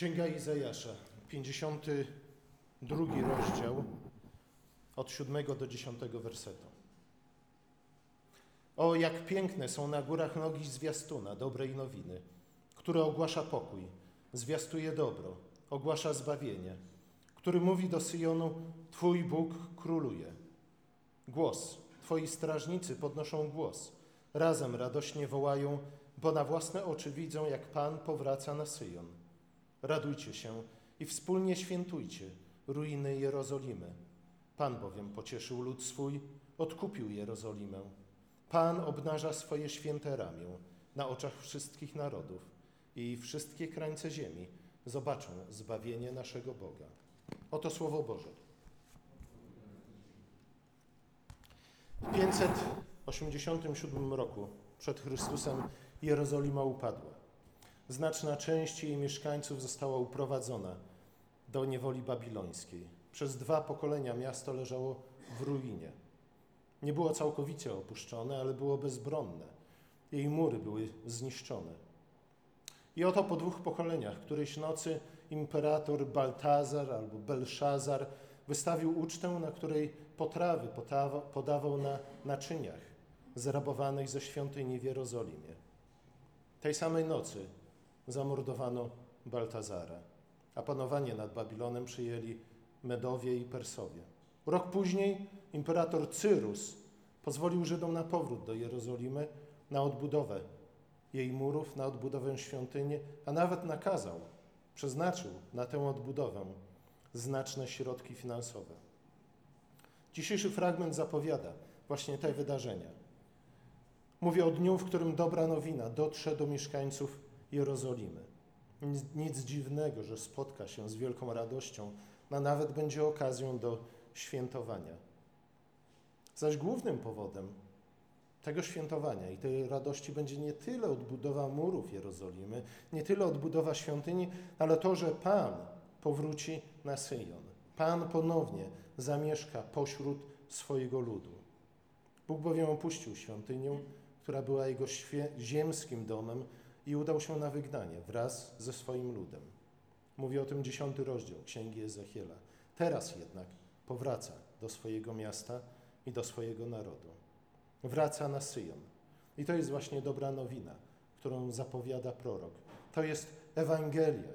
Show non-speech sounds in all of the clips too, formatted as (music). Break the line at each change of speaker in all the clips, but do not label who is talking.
Księga Izajasza, 52 rozdział, od 7 do 10 wersetu. O, jak piękne są na górach nogi zwiastuna, dobrej nowiny, który ogłasza pokój, zwiastuje dobro, ogłasza zbawienie, który mówi do Syjonu, Twój Bóg króluje. Głos, Twoi strażnicy podnoszą głos, razem radośnie wołają, bo na własne oczy widzą, jak Pan powraca na Syjon. Radujcie się i wspólnie świętujcie ruiny Jerozolimy. Pan bowiem pocieszył lud swój, odkupił Jerozolimę. Pan obnaża swoje święte ramię na oczach wszystkich narodów i wszystkie krańce ziemi zobaczą zbawienie naszego Boga. Oto Słowo Boże. W 587 roku przed Chrystusem Jerozolima upadła. Znaczna część jej mieszkańców została uprowadzona do niewoli babilońskiej. Przez dwa pokolenia miasto leżało w ruinie. Nie było całkowicie opuszczone, ale było bezbronne. Jej mury były zniszczone. I oto po dwóch pokoleniach, którejś nocy imperator Baltazar albo Belszazar wystawił ucztę, na której potrawy podawał na naczyniach zrabowanych ze świątyni w Jerozolimie. Tej samej nocy zamordowano Baltazara, a panowanie nad Babilonem przyjęli Medowie i Persowie. Rok później imperator Cyrus pozwolił Żydom na powrót do Jerozolimy, na odbudowę jej murów, na odbudowę świątyni, a nawet nakazał, przeznaczył na tę odbudowę znaczne środki finansowe. Dzisiejszy fragment zapowiada właśnie te wydarzenia. Mówię o dniu, w którym dobra nowina dotrze do mieszkańców Jerozolimy. Nic, nic dziwnego, że spotka się z wielką radością, a nawet będzie okazją do świętowania. Zaś głównym powodem tego świętowania i tej radości będzie nie tyle odbudowa murów Jerozolimy, nie tyle odbudowa świątyni, ale to, że Pan powróci na Syjon. Pan ponownie zamieszka pośród swojego ludu. Bóg bowiem opuścił świątynię, która była jego ziemskim domem i udał się na wygnanie wraz ze swoim ludem. Mówi o tym dziesiąty rozdział Księgi Ezechiela. Teraz jednak powraca do swojego miasta i do swojego narodu. Wraca na Syjon. I to jest właśnie dobra nowina, którą zapowiada prorok. To jest Ewangelia.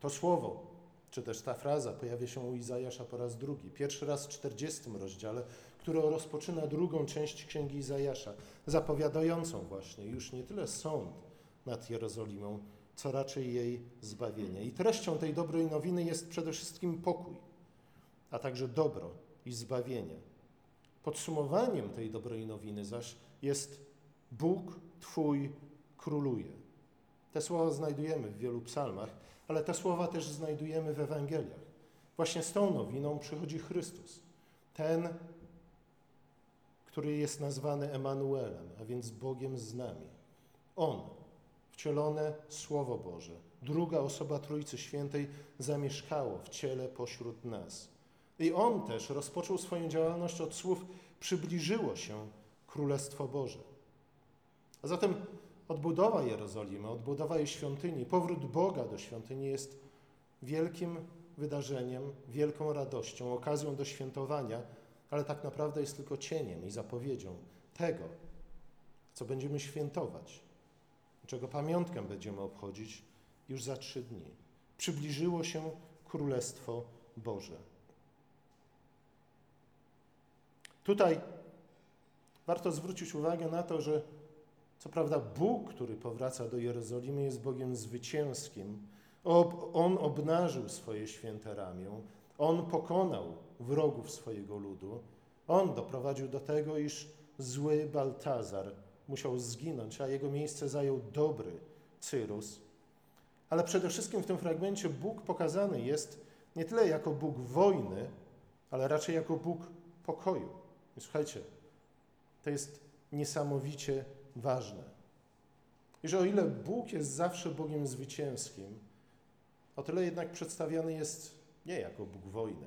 To słowo, czy też ta fraza pojawia się u Izajasza po raz drugi. Pierwszy raz w 40 rozdziale, który rozpoczyna drugą część Księgi Izajasza, zapowiadającą właśnie już nie tyle sąd nad Jerozolimą, co raczej jej zbawienie. I treścią tej dobrej nowiny jest przede wszystkim pokój, a także dobro i zbawienie. Podsumowaniem tej dobrej nowiny zaś jest Bóg Twój króluje. Te słowa znajdujemy w wielu psalmach, ale te słowa też znajdujemy w Ewangeliach. Właśnie z tą nowiną przychodzi Chrystus, ten, który jest nazwany Emanuelem, a więc Bogiem z nami. On, wcielone Słowo Boże, druga osoba Trójcy Świętej, zamieszkało w ciele pośród nas. I On też rozpoczął swoją działalność od słów przybliżyło się Królestwo Boże. A zatem odbudowa Jerozolimy, odbudowa jej świątyni, powrót Boga do świątyni jest wielkim wydarzeniem, wielką radością, okazją do świętowania, ale tak naprawdę jest tylko cieniem i zapowiedzią tego, co będziemy świętować, czego pamiątkę będziemy obchodzić już za trzy dni. Przybliżyło się Królestwo Boże. Tutaj warto zwrócić uwagę na to, że co prawda Bóg, który powraca do Jerozolimy, jest Bogiem zwycięskim. On obnażył swoje święte ramię, On pokonał wrogów swojego ludu, On doprowadził do tego, iż zły Baltazar musiał zginąć, a jego miejsce zajął dobry Cyrus. Ale przede wszystkim w tym fragmencie Bóg pokazany jest nie tyle jako Bóg wojny, ale raczej jako Bóg pokoju. I słuchajcie, to jest niesamowicie ważne. I że o ile Bóg jest zawsze Bogiem zwycięskim, o tyle jednak przedstawiany jest nie jako Bóg wojny,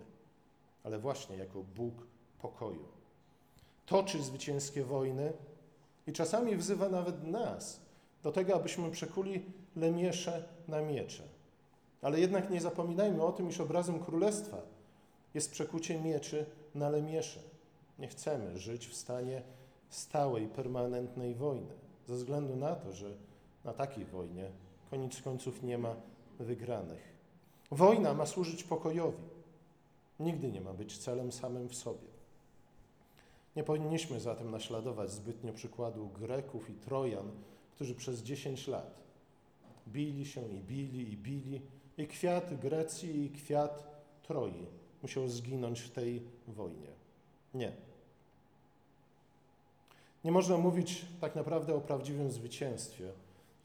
ale właśnie jako Bóg pokoju. Toczy zwycięskie wojny i czasami wzywa nawet nas do tego, abyśmy przekuli lemiesze na miecze. Ale jednak nie zapominajmy o tym, iż obrazem królestwa jest przekucie mieczy na lemiesze. Nie chcemy żyć w stanie stałej, permanentnej wojny, ze względu na to, że na takiej wojnie koniec końców nie ma wygranych. Wojna ma służyć pokojowi. Nigdy nie ma być celem samym w sobie. Nie powinniśmy zatem naśladować zbytnio przykładu Greków i Trojan, którzy przez 10 lat bili się i bili i bili, i kwiat Grecji i kwiat Troi musiał zginąć w tej wojnie. Nie. Nie można mówić tak naprawdę o prawdziwym zwycięstwie,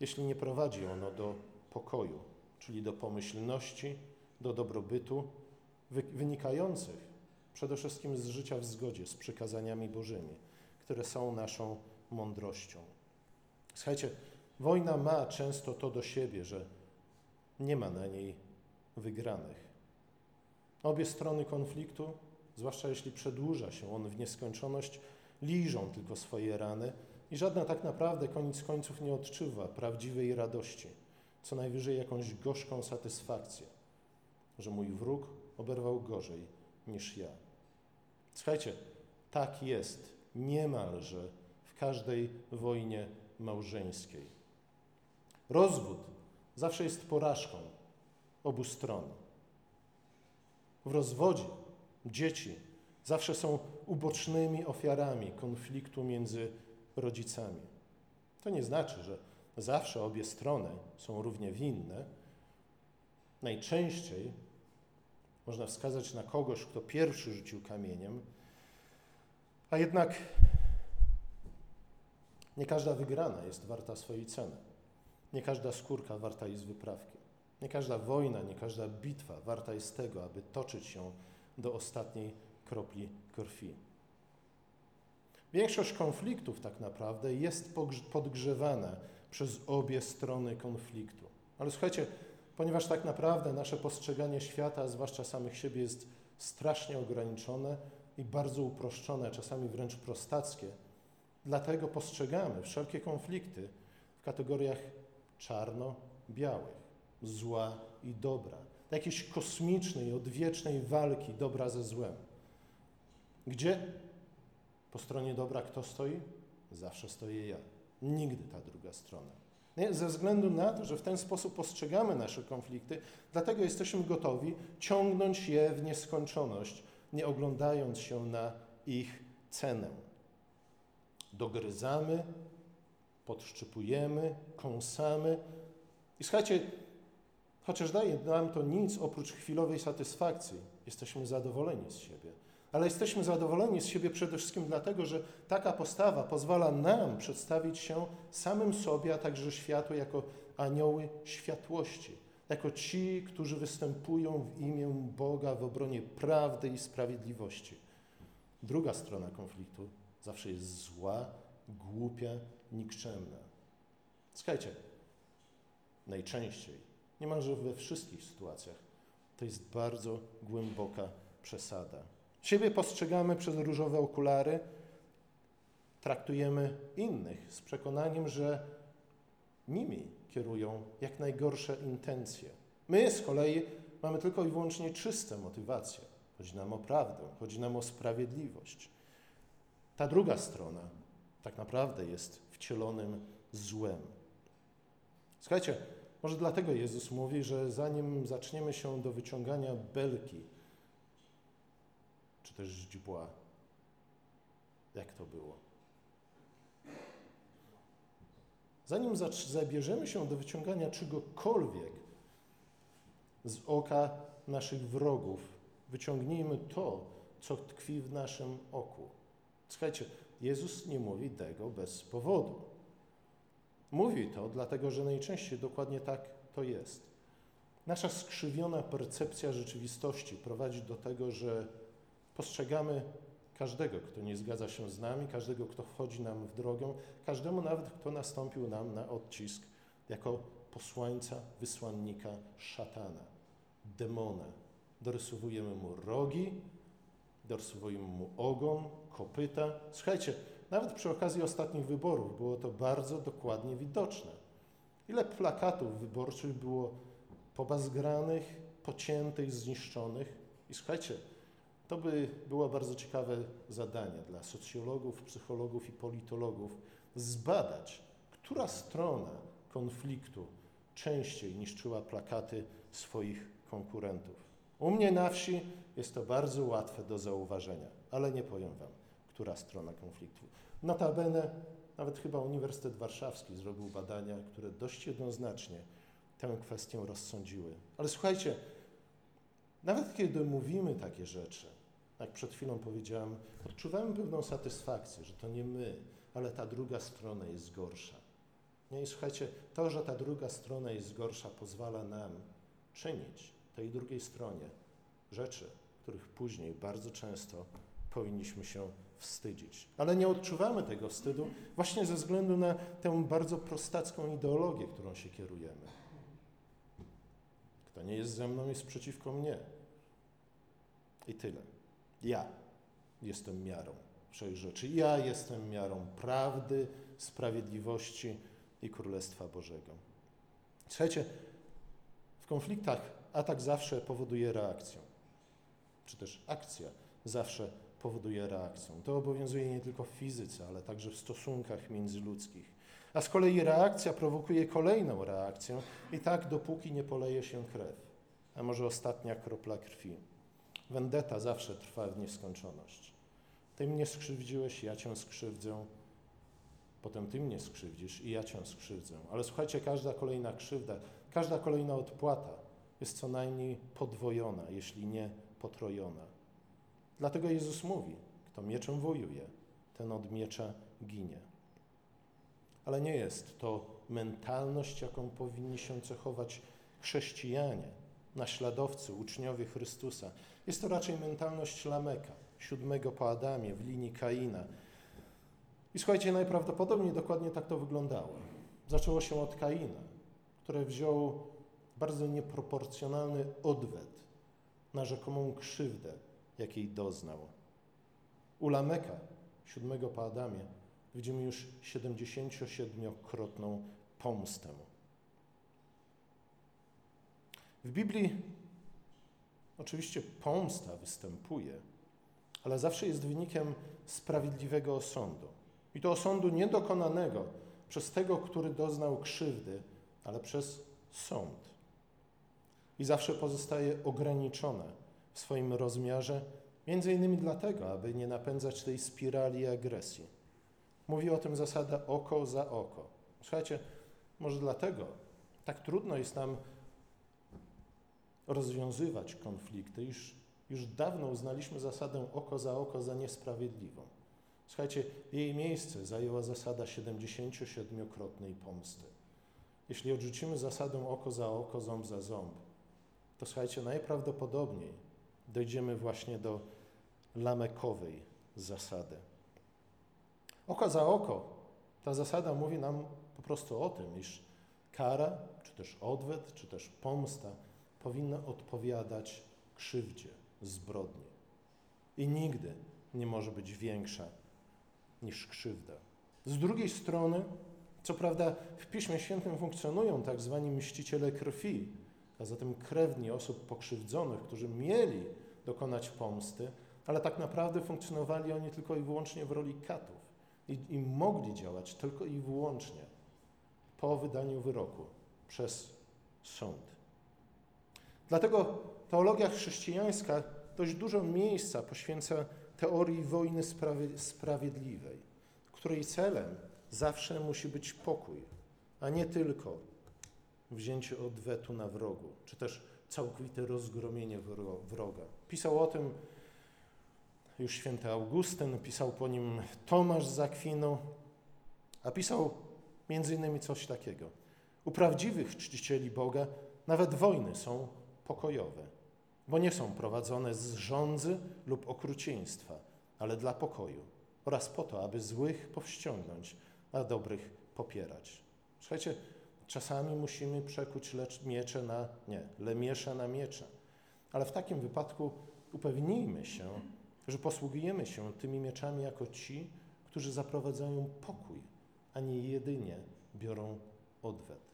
jeśli nie prowadzi ono do pokoju, czyli do pomyślności, do dobrobytu, wynikających przede wszystkim z życia w zgodzie z przykazaniami Bożymi, które są naszą mądrością. Słuchajcie, wojna ma często to do siebie, że nie ma na niej wygranych. Obie strony konfliktu, zwłaszcza jeśli przedłuża się on w nieskończoność, liżą tylko swoje rany i żadna tak naprawdę koniec końców nie odczuwa prawdziwej radości, co najwyżej jakąś gorzką satysfakcję, że mój wróg oberwał gorzej niż ja. Słuchajcie, tak jest niemalże w każdej wojnie małżeńskiej. Rozwód zawsze jest porażką obu stron. W rozwodzie dzieci zawsze są ubocznymi ofiarami konfliktu między rodzicami. To nie znaczy, że zawsze obie strony są równie winne. Najczęściej można wskazać na kogoś, kto pierwszy rzucił kamieniem, a jednak nie każda wygrana jest warta swojej ceny. Nie każda skórka warta jest wyprawki. Nie każda wojna, nie każda bitwa warta jest tego, aby toczyć się do ostatniej kropli krwi. Większość konfliktów tak naprawdę jest podgrzewana przez obie strony konfliktu. Ale słuchajcie, ponieważ tak naprawdę nasze postrzeganie świata, zwłaszcza samych siebie, jest strasznie ograniczone i bardzo uproszczone, czasami wręcz prostackie, dlatego postrzegamy wszelkie konflikty w kategoriach czarno-białych, zła i dobra, jakiejś kosmicznej, odwiecznej walki dobra ze złem. Gdzie po stronie dobra kto stoi? Zawsze stoję ja. Nigdy ta druga strona. Nie? Ze względu na to, że w ten sposób postrzegamy nasze konflikty, dlatego jesteśmy gotowi ciągnąć je w nieskończoność, nie oglądając się na ich cenę. Dogryzamy, podszczypujemy, kąsamy. I słuchajcie, chociaż daje nam to nic oprócz chwilowej satysfakcji, jesteśmy zadowoleni z siebie. Ale jesteśmy zadowoleni z siebie przede wszystkim dlatego, że taka postawa pozwala nam przedstawić się samym sobie, a także światu jako anioły światłości, jako ci, którzy występują w imię Boga w obronie prawdy i sprawiedliwości. Druga strona konfliktu zawsze jest zła, głupia, nikczemna. Słuchajcie, najczęściej, niemalże we wszystkich sytuacjach, to jest bardzo głęboka przesada. Siebie postrzegamy przez różowe okulary, traktujemy innych z przekonaniem, że nimi kierują jak najgorsze intencje. My z kolei mamy tylko i wyłącznie czyste motywacje. Chodzi nam o prawdę, chodzi nam o sprawiedliwość. Ta druga strona tak naprawdę jest wcielonym złem. Słuchajcie, może dlatego Jezus mówi, że zanim zaczniemy się do wyciągania belki, też źdźbła. Jak to było? Zanim zabierzemy się do wyciągania czegokolwiek z oka naszych wrogów, wyciągnijmy to, co tkwi w naszym oku. Słuchajcie, Jezus nie mówi tego bez powodu. Mówi to dlatego, że najczęściej dokładnie tak to jest. Nasza skrzywiona percepcja rzeczywistości prowadzi do tego, że Postrzegamy każdego, kto nie zgadza się z nami, każdego, kto wchodzi nam w drogę, każdemu nawet, kto nastąpił nam na odcisk, jako posłańca, wysłannika szatana, demona. Dorysowujemy mu rogi, dorysowujemy mu ogon, kopyta. Słuchajcie, nawet przy okazji ostatnich wyborów było to bardzo dokładnie widoczne. Ile plakatów wyborczych było pobazgranych, pociętych, zniszczonych. I słuchajcie, to by było bardzo ciekawe zadanie dla socjologów, psychologów i politologów zbadać, która strona konfliktu częściej niszczyła plakaty swoich konkurentów. U mnie na wsi jest to bardzo łatwe do zauważenia, ale nie powiem Wam, która strona konfliktu. Notabene, nawet chyba Uniwersytet Warszawski zrobił badania, które dość jednoznacznie tę kwestię rozsądziły. Ale słuchajcie, nawet kiedy mówimy takie rzeczy, jak przed chwilą powiedziałem, odczuwamy pewną satysfakcję, że to nie my, ale ta druga strona jest gorsza. Nie, i słuchajcie, to, że ta druga strona jest gorsza, pozwala nam czynić tej drugiej stronie rzeczy, których później bardzo często powinniśmy się wstydzić. Ale nie odczuwamy tego wstydu właśnie ze względu na tę bardzo prostacką ideologię, którą się kierujemy. Kto nie jest ze mną, jest przeciwko mnie. I tyle. Ja jestem miarą wszech rzeczy. Ja jestem miarą prawdy, sprawiedliwości i Królestwa Bożego. Słuchajcie, w konfliktach atak zawsze powoduje reakcję, czy też akcja zawsze powoduje reakcję. To obowiązuje nie tylko w fizyce, ale także w stosunkach międzyludzkich. A z kolei reakcja prowokuje kolejną reakcję i tak dopóki nie poleje się krew, a może ostatnia kropla krwi. Vendetta zawsze trwa w nieskończoność. Ty mnie skrzywdziłeś, ja cię skrzywdzę, potem ty mnie skrzywdzisz i ja cię skrzywdzę. Ale słuchajcie, każda kolejna krzywda, każda kolejna odpłata jest co najmniej podwojona, jeśli nie potrojona. Dlatego Jezus mówi, kto mieczem wojuje, ten od miecza ginie. Ale nie jest to mentalność, jaką powinni się cechować chrześcijanie, naśladowcy, uczniowie Chrystusa. Jest to raczej mentalność Lameka, siódmego po Adamie, w linii Kaina. I słuchajcie, najprawdopodobniej dokładnie tak to wyglądało. Zaczęło się od Kaina, który wziął bardzo nieproporcjonalny odwet na rzekomą krzywdę, jakiej doznał. U Lameka, siódmego po Adamie, widzimy już 77-krotną pomstę. W Biblii oczywiście pomsta występuje, ale zawsze jest wynikiem sprawiedliwego osądu. I to osądu niedokonanego przez tego, który doznał krzywdy, ale przez sąd. I zawsze pozostaje ograniczone w swoim rozmiarze, między innymi dlatego, aby nie napędzać tej spirali agresji. Mówi o tym zasada oko za oko. Słuchajcie, może dlatego tak trudno jest nam rozwiązywać konflikty, iż już dawno uznaliśmy zasadę oko za oko za niesprawiedliwą. Słuchajcie, jej miejsce zajęła zasada 77-krotnej pomsty. Jeśli odrzucimy zasadę oko za oko, ząb za ząb, to słuchajcie, najprawdopodobniej dojdziemy właśnie do lamekowej zasady. Oko za oko. Ta zasada mówi nam po prostu o tym, iż kara, czy też odwet, czy też pomsta powinna odpowiadać krzywdzie, zbrodni. I nigdy nie może być większa niż krzywda. Z drugiej strony, co prawda w Piśmie Świętym funkcjonują tak zwani mściciele krwi, a zatem krewni osób pokrzywdzonych, którzy mieli dokonać pomsty, ale tak naprawdę funkcjonowali oni tylko i wyłącznie w roli katów i, i mogli działać tylko i wyłącznie po wydaniu wyroku przez sąd. Dlatego teologia chrześcijańska dość dużo miejsca poświęca teorii wojny sprawiedliwej, której celem zawsze musi być pokój, a nie tylko wzięcie odwetu na wrogu, czy też całkowite rozgromienie wroga. Pisał o tym już święty Augustyn, pisał po nim Tomasz z a pisał między innymi coś takiego. U prawdziwych czcicieli Boga nawet wojny są pokojowe, bo nie są prowadzone z rządzy lub okrucieństwa, ale dla pokoju oraz po to, aby złych powściągnąć, a dobrych popierać. Słuchajcie, czasami musimy przekuć lecz miecze na, nie, lemiesze na miecze, ale w takim wypadku upewnijmy się, że posługujemy się tymi mieczami jako ci, którzy zaprowadzają pokój, a nie jedynie biorą odwet.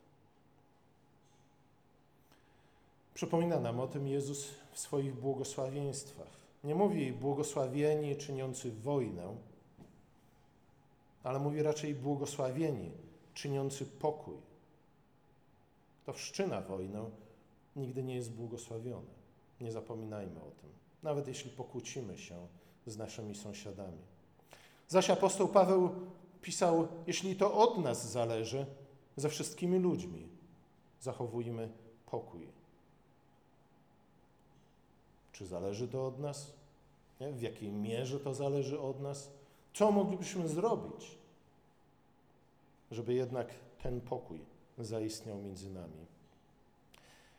Przypomina nam o tym Jezus w swoich błogosławieństwach. Nie mówi błogosławieni czyniący wojnę, ale mówi raczej błogosławieni czyniący pokój. Kto wszczyna wojnę, nigdy nie jest błogosławiony. Nie zapominajmy o tym, nawet jeśli pokłócimy się z naszymi sąsiadami. Zaś apostoł Paweł pisał: Jeśli to od nas zależy, ze wszystkimi ludźmi zachowujmy pokój. Czy zależy to od nas? Nie? W jakiej mierze to zależy od nas? Co moglibyśmy zrobić, żeby jednak ten pokój zaistniał między nami?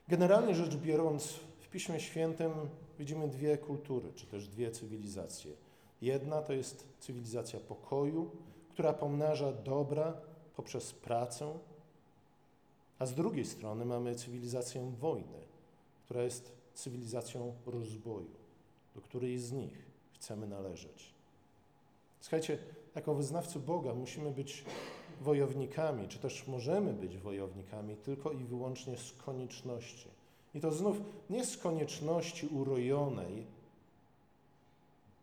Generalnie rzecz biorąc, w Piśmie Świętym widzimy dwie kultury, czy też dwie cywilizacje. Jedna to jest cywilizacja pokoju, która pomnaża dobra poprzez pracę, a z drugiej strony mamy cywilizację wojny, która jest cywilizacją rozboju, do której z nich chcemy należeć. Słuchajcie, jako wyznawcy Boga musimy być wojownikami, czy też możemy być wojownikami tylko i wyłącznie z konieczności. I to znów nie z konieczności urojonej,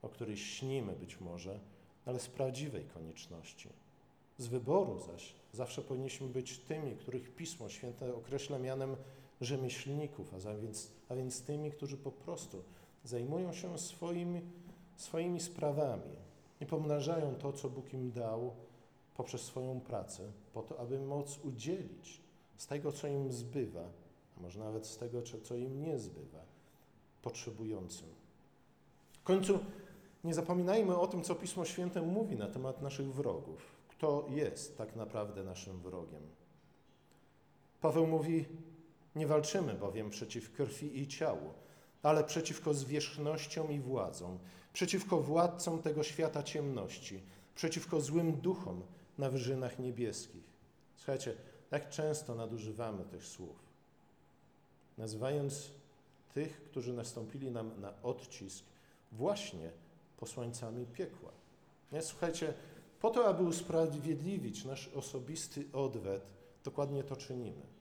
o której śnimy być może, ale z prawdziwej konieczności. Z wyboru zaś zawsze powinniśmy być tymi, których Pismo Święte określa mianem rzemieślników, a więc, a więc tymi, którzy po prostu zajmują się swoimi, sprawami i pomnażają to, co Bóg im dał poprzez swoją pracę, po to, aby móc udzielić z tego, co im zbywa, a może nawet z tego, co im nie zbywa, potrzebującym. W końcu nie zapominajmy o tym, co Pismo Święte mówi na temat naszych wrogów. Kto jest tak naprawdę naszym wrogiem? Paweł mówi: Nie walczymy bowiem przeciw krwi i ciału, ale przeciwko zwierzchnościom i władzom, przeciwko władcom tego świata ciemności, przeciwko złym duchom na wyżynach niebieskich. Słuchajcie, jak często nadużywamy tych słów, nazywając tych, którzy nastąpili nam na odcisk, właśnie posłańcami piekła. Nie? Słuchajcie, po to, aby usprawiedliwić nasz osobisty odwet, dokładnie to czynimy.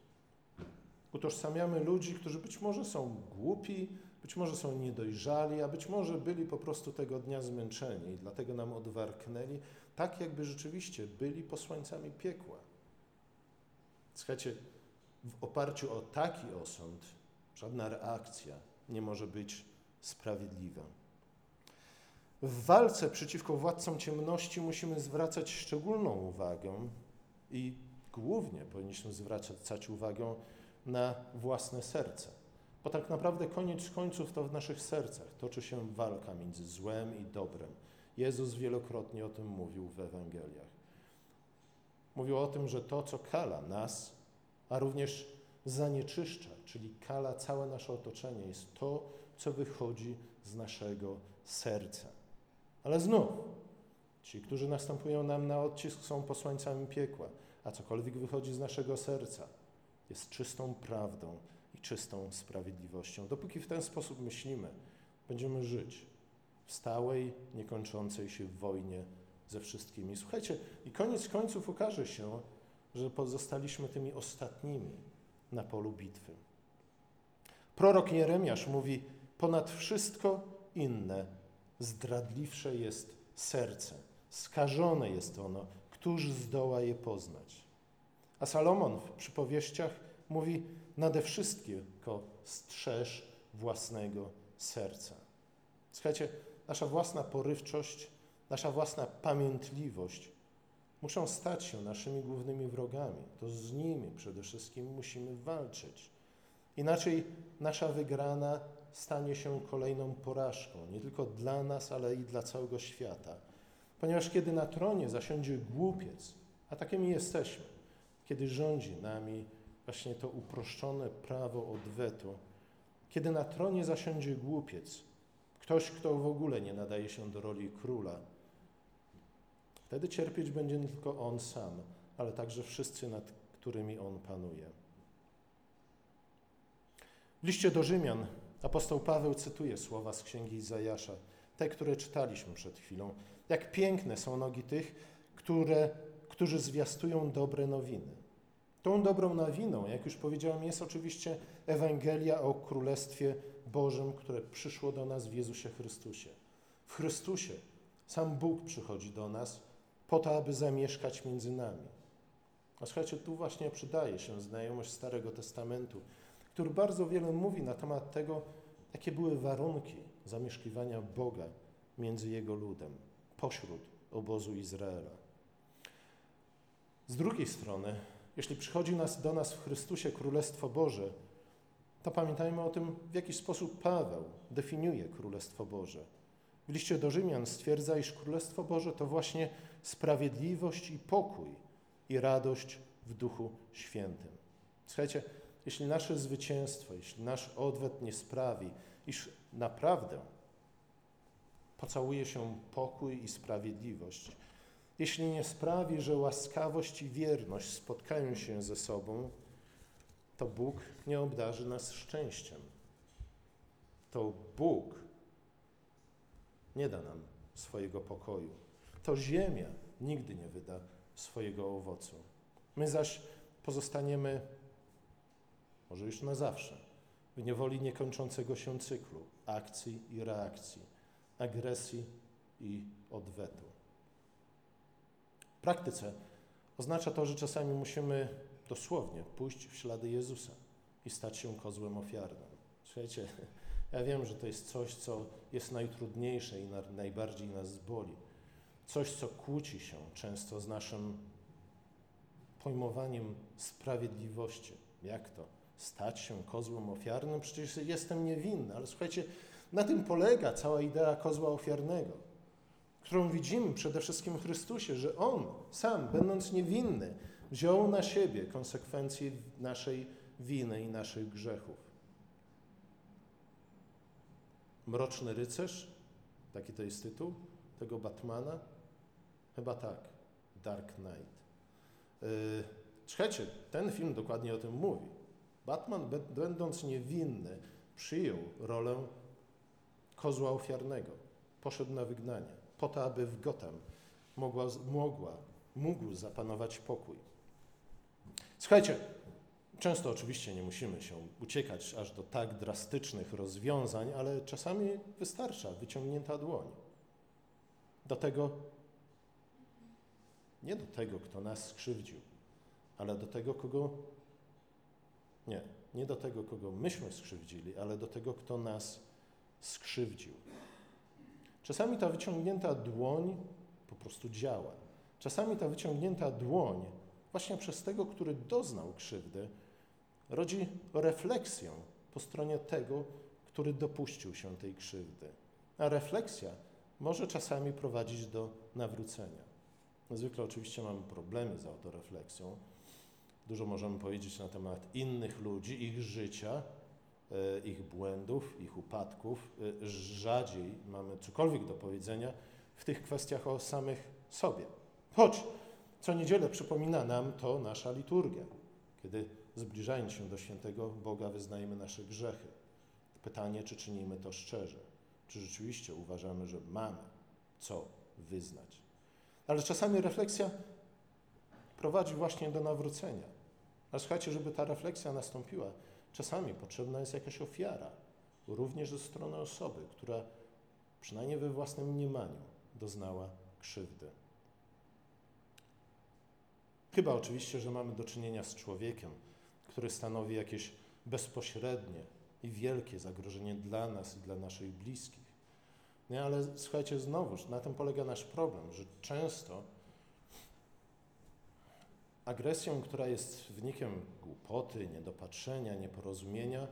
Utożsamiamy ludzi, którzy być może są głupi, być może są niedojrzali, a być może byli po prostu tego dnia zmęczeni i dlatego nam odwarknęli, tak jakby rzeczywiście byli posłańcami piekła. Słuchajcie, w oparciu o taki osąd żadna reakcja nie może być sprawiedliwa. W walce przeciwko władcom ciemności musimy zwracać szczególną uwagę i głównie powinniśmy zwracać uwagę na własne serce. Bo tak naprawdę koniec końców to w naszych sercach toczy się walka między złem i dobrem. Jezus wielokrotnie o tym mówił w Ewangeliach. Mówił o tym, że to, co kala nas, a również zanieczyszcza, czyli kala całe nasze otoczenie, jest to, co wychodzi z naszego serca. Ale znów, ci, którzy następują nam na odcisk, są posłańcami piekła, a cokolwiek wychodzi z naszego serca, jest czystą prawdą i czystą sprawiedliwością. Dopóki w ten sposób myślimy, będziemy żyć w stałej, niekończącej się wojnie ze wszystkimi. Słuchajcie, i koniec końców okaże się, że pozostaliśmy tymi ostatnimi na polu bitwy. Prorok Jeremiasz mówi: Ponad wszystko inne zdradliwsze jest serce, skażone jest ono, któż zdoła je poznać. A Salomon w przypowieściach mówi: Nade wszystko strzeż własnego serca. Słuchajcie, nasza własna porywczość, nasza własna pamiętliwość muszą stać się naszymi głównymi wrogami. To z nimi przede wszystkim musimy walczyć. Inaczej nasza wygrana stanie się kolejną porażką, nie tylko dla nas, ale i dla całego świata. Ponieważ kiedy na tronie zasiądzie głupiec, a takimi jesteśmy, kiedy rządzi nami właśnie to uproszczone prawo odwetu, kiedy na tronie zasiądzie głupiec, ktoś, kto w ogóle nie nadaje się do roli króla, wtedy cierpieć będzie nie tylko on sam, ale także wszyscy, nad którymi on panuje. W liście do Rzymian apostoł Paweł cytuje słowa z księgi Izajasza, te, które czytaliśmy przed chwilą. Jak piękne są nogi tych, które, którzy zwiastują dobre nowiny. Tą dobrą nawiną, jak już powiedziałem, jest oczywiście Ewangelia o Królestwie Bożym, które przyszło do nas w Jezusie Chrystusie. W Chrystusie sam Bóg przychodzi do nas po to, aby zamieszkać między nami. A słuchajcie, tu właśnie przydaje się znajomość Starego Testamentu, który bardzo wiele mówi na temat tego, jakie były warunki zamieszkiwania Boga między Jego ludem, pośród obozu Izraela. Z drugiej strony, jeśli przychodzi nas, do nas w Chrystusie Królestwo Boże, to pamiętajmy o tym, w jaki sposób Paweł definiuje Królestwo Boże. W liście do Rzymian stwierdza, iż Królestwo Boże to właśnie sprawiedliwość i pokój i radość w Duchu Świętym. Słuchajcie, jeśli nasze zwycięstwo, jeśli nasz odwet nie sprawi, iż naprawdę pocałuje się pokój i sprawiedliwość, jeśli nie sprawi, że łaskawość i wierność spotkają się ze sobą, to Bóg nie obdarzy nas szczęściem. To Bóg nie da nam swojego pokoju. To ziemia nigdy nie wyda swojego owocu. My zaś pozostaniemy, może już na zawsze, w niewoli niekończącego się cyklu akcji i reakcji, agresji i odwetu. Praktyce oznacza to, że czasami musimy dosłownie pójść w ślady Jezusa i stać się kozłem ofiarnym. Słuchajcie, ja wiem, że to jest coś, co jest najtrudniejsze i na, najbardziej nas boli. Coś, co kłóci się często z naszym pojmowaniem sprawiedliwości. Jak to? Stać się kozłem ofiarnym? Przecież jestem niewinny, ale słuchajcie, na tym polega cała idea kozła ofiarnego, którą widzimy przede wszystkim w Chrystusie, że On sam, będąc niewinny, wziął na siebie konsekwencje naszej winy i naszych grzechów. Mroczny rycerz, taki to jest tytuł tego Batmana? Chyba tak, Dark Knight. Yy, słuchajcie, ten film dokładnie o tym mówi. Batman, będąc niewinny, przyjął rolę kozła ofiarnego. Poszedł na wygnanie, po to, aby w Gotham mogła, mogła, mógł zapanować pokój. Słuchajcie, często oczywiście nie musimy się uciekać aż do tak drastycznych rozwiązań, ale czasami wystarcza wyciągnięta dłoń. Do tego, nie do tego, kto nas skrzywdził, ale do tego, kogo. Nie, nie do tego, kogo myśmy skrzywdzili, ale do tego, kto nas skrzywdził. Czasami ta wyciągnięta dłoń po prostu działa. Czasami ta wyciągnięta dłoń, właśnie przez tego, który doznał krzywdy, rodzi refleksję po stronie tego, który dopuścił się tej krzywdy. A refleksja może czasami prowadzić do nawrócenia. Zwykle oczywiście mamy problemy z autorefleksją. Dużo możemy powiedzieć na temat innych ludzi, ich życia, ich błędów, ich upadków. E, rzadziej mamy cokolwiek do powiedzenia w tych kwestiach o samych sobie. Choć co niedzielę przypomina nam to nasza liturgia, kiedy zbliżając się do świętego Boga wyznajemy nasze grzechy. Pytanie, czy czynimy to szczerze, czy rzeczywiście uważamy, że mamy co wyznać. Ale czasami refleksja prowadzi właśnie do nawrócenia. A słuchajcie, żeby ta refleksja nastąpiła, czasami potrzebna jest jakaś ofiara, również ze strony osoby, która przynajmniej we własnym mniemaniu doznała krzywdy. Chyba oczywiście, że mamy do czynienia z człowiekiem, który stanowi jakieś bezpośrednie i wielkie zagrożenie dla nas i dla naszych bliskich. Nie, ale słuchajcie, znowuż na tym polega nasz problem, że często agresją, która jest wynikiem głupoty, niedopatrzenia, nieporozumienia,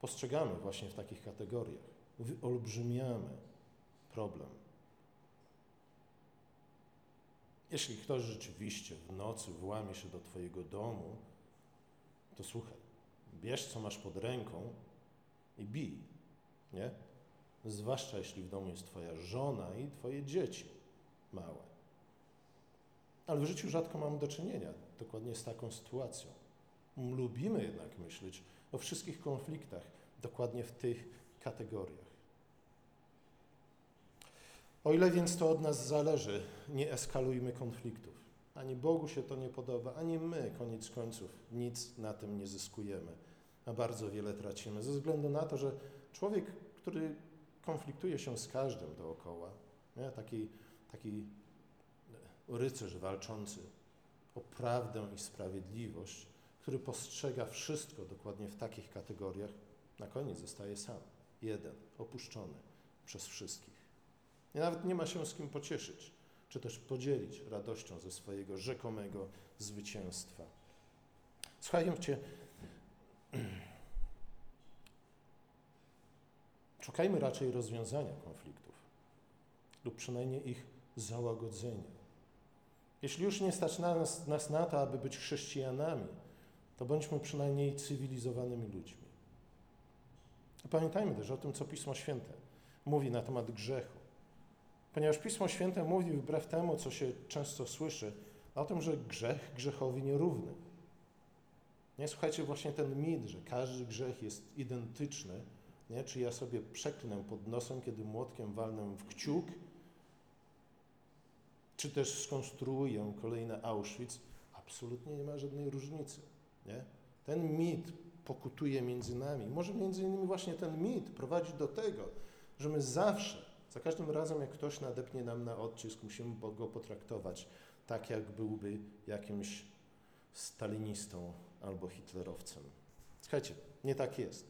postrzegamy właśnie w takich kategoriach. Wyolbrzymiamy problem. Jeśli ktoś rzeczywiście w nocy włamie się do Twojego domu, to słuchaj, bierz co masz pod ręką i bij, nie? Zwłaszcza jeśli w domu jest Twoja żona i Twoje dzieci małe. Ale w życiu rzadko mamy do czynienia dokładnie z taką sytuacją. Lubimy jednak myśleć o wszystkich konfliktach dokładnie w tych kategoriach. O ile więc to od nas zależy, nie eskalujmy konfliktów, Ani Bogu się to nie podoba, ani my, koniec końców, nic na tym nie zyskujemy, a bardzo wiele tracimy, ze względu na to, że człowiek, który konfliktuje się z każdym dookoła, nie? Taki, taki rycerz walczący o prawdę i sprawiedliwość, który postrzega wszystko dokładnie w takich kategoriach, na koniec zostaje sam, jeden, opuszczony przez wszystkich. I nawet nie ma się z kim pocieszyć, czy też podzielić radością ze swojego rzekomego zwycięstwa. Słuchajcie, (clears throat) szukajmy raczej rozwiązania konfliktów lub przynajmniej ich załagodzenia. Jeśli już nie stać nas, nas na to, aby być chrześcijanami, to bądźmy przynajmniej cywilizowanymi ludźmi. Pamiętajmy też o tym, co Pismo Święte mówi na temat grzechu. Ponieważ Pismo Święte mówi wbrew temu, co się często słyszy, o tym, że grzech grzechowi nierówny. Nie słuchajcie, właśnie ten mit, że każdy grzech jest identyczny, nie? czy ja sobie przeklnę pod nosem, kiedy młotkiem walnę w kciuk, czy też skonstruuję kolejny Auschwitz, absolutnie nie ma żadnej różnicy. Nie? Ten mit pokutuje między nami. Może między innymi właśnie ten mit prowadzi do tego, że my zawsze, za każdym razem, jak ktoś nadepnie nam na odcisk, musimy go potraktować tak, jak byłby jakimś stalinistą albo hitlerowcem. Słuchajcie, nie tak jest.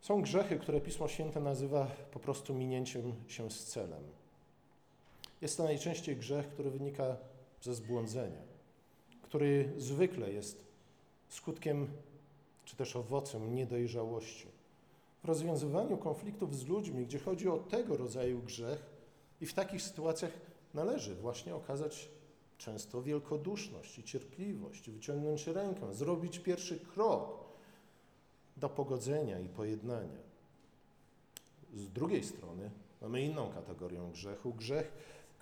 Są grzechy, które Pismo Święte nazywa po prostu minięciem się z celem. Jest to najczęściej grzech, który wynika ze zbłądzenia, który zwykle jest skutkiem czy też owocem niedojrzałości. W rozwiązywaniu konfliktów z ludźmi, gdzie chodzi o tego rodzaju grzech, i w takich sytuacjach należy właśnie okazać często wielkoduszność i cierpliwość, wyciągnąć rękę, zrobić pierwszy krok do pogodzenia i pojednania. Z drugiej strony mamy inną kategorię grzechu grzech,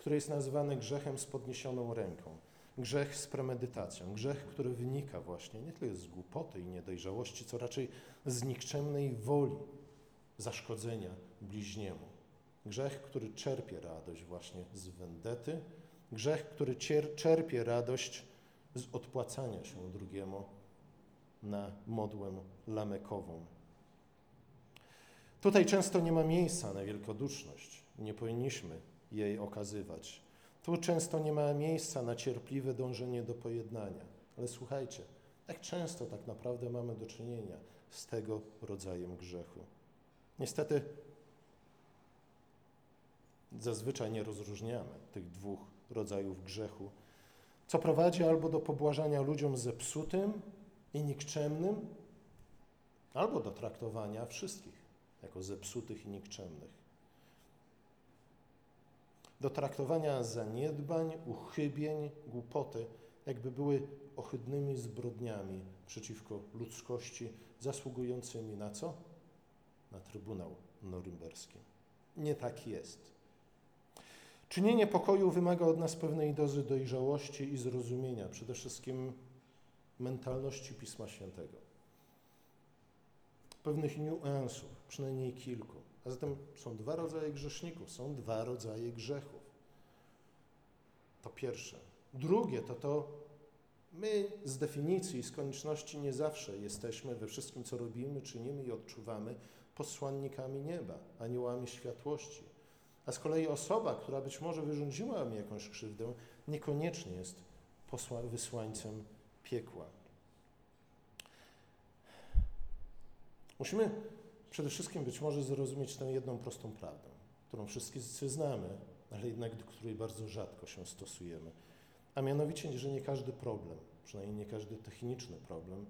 który jest nazywany grzechem z podniesioną ręką. Grzech z premedytacją, grzech, który wynika właśnie nie tyle z głupoty i niedojrzałości, co raczej z nikczemnej woli zaszkodzenia bliźniemu. Grzech, który czerpie radość właśnie z wendety, grzech, który czerpie radość z odpłacania się drugiemu na modłę lamekową. Tutaj często nie ma miejsca na wielkoduszność. Nie powinniśmy jej okazywać. Tu często nie ma miejsca na cierpliwe dążenie do pojednania. Ale słuchajcie, jak często tak naprawdę mamy do czynienia z tego rodzajem grzechu. Niestety zazwyczaj nie rozróżniamy tych dwóch rodzajów grzechu, co prowadzi albo do pobłażania ludziom zepsutym i nikczemnym, albo do traktowania wszystkich jako zepsutych i nikczemnych do traktowania zaniedbań, uchybień, głupoty, jakby były ohydnymi zbrodniami przeciwko ludzkości, zasługującymi na co? Na Trybunał Norymberski. Nie tak jest. Czynienie pokoju wymaga od nas pewnej dozy dojrzałości i zrozumienia, przede wszystkim mentalności Pisma Świętego. Pewnych niuansów, przynajmniej kilku. A zatem są dwa rodzaje grzeszników, są dwa rodzaje grzechów. To pierwsze. Drugie to to, my z definicji, z konieczności nie zawsze jesteśmy we wszystkim, co robimy, czynimy i odczuwamy posłannikami nieba, aniołami światłości. A z kolei osoba, która być może wyrządziła mi jakąś krzywdę, niekoniecznie jest posła, wysłańcem piekła. Musimy przede wszystkim być może zrozumieć tę jedną prostą prawdę, którą wszyscy znamy, ale jednak do której bardzo rzadko się stosujemy. A mianowicie, że nie każdy problem, przynajmniej nie każdy techniczny problem,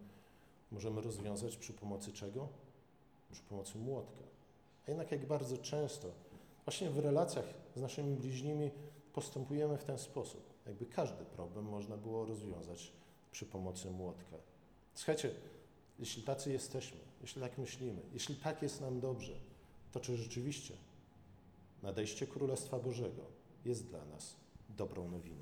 możemy rozwiązać przy pomocy czego? Przy pomocy młotka. A jednak jak bardzo często właśnie w relacjach z naszymi bliźnimi postępujemy w ten sposób. Jakby każdy problem można było rozwiązać przy pomocy młotka. Słuchajcie, jeśli tacy jesteśmy, jeśli tak myślimy, jeśli tak jest nam dobrze, to czy rzeczywiście nadejście Królestwa Bożego jest dla nas dobrą nowiną?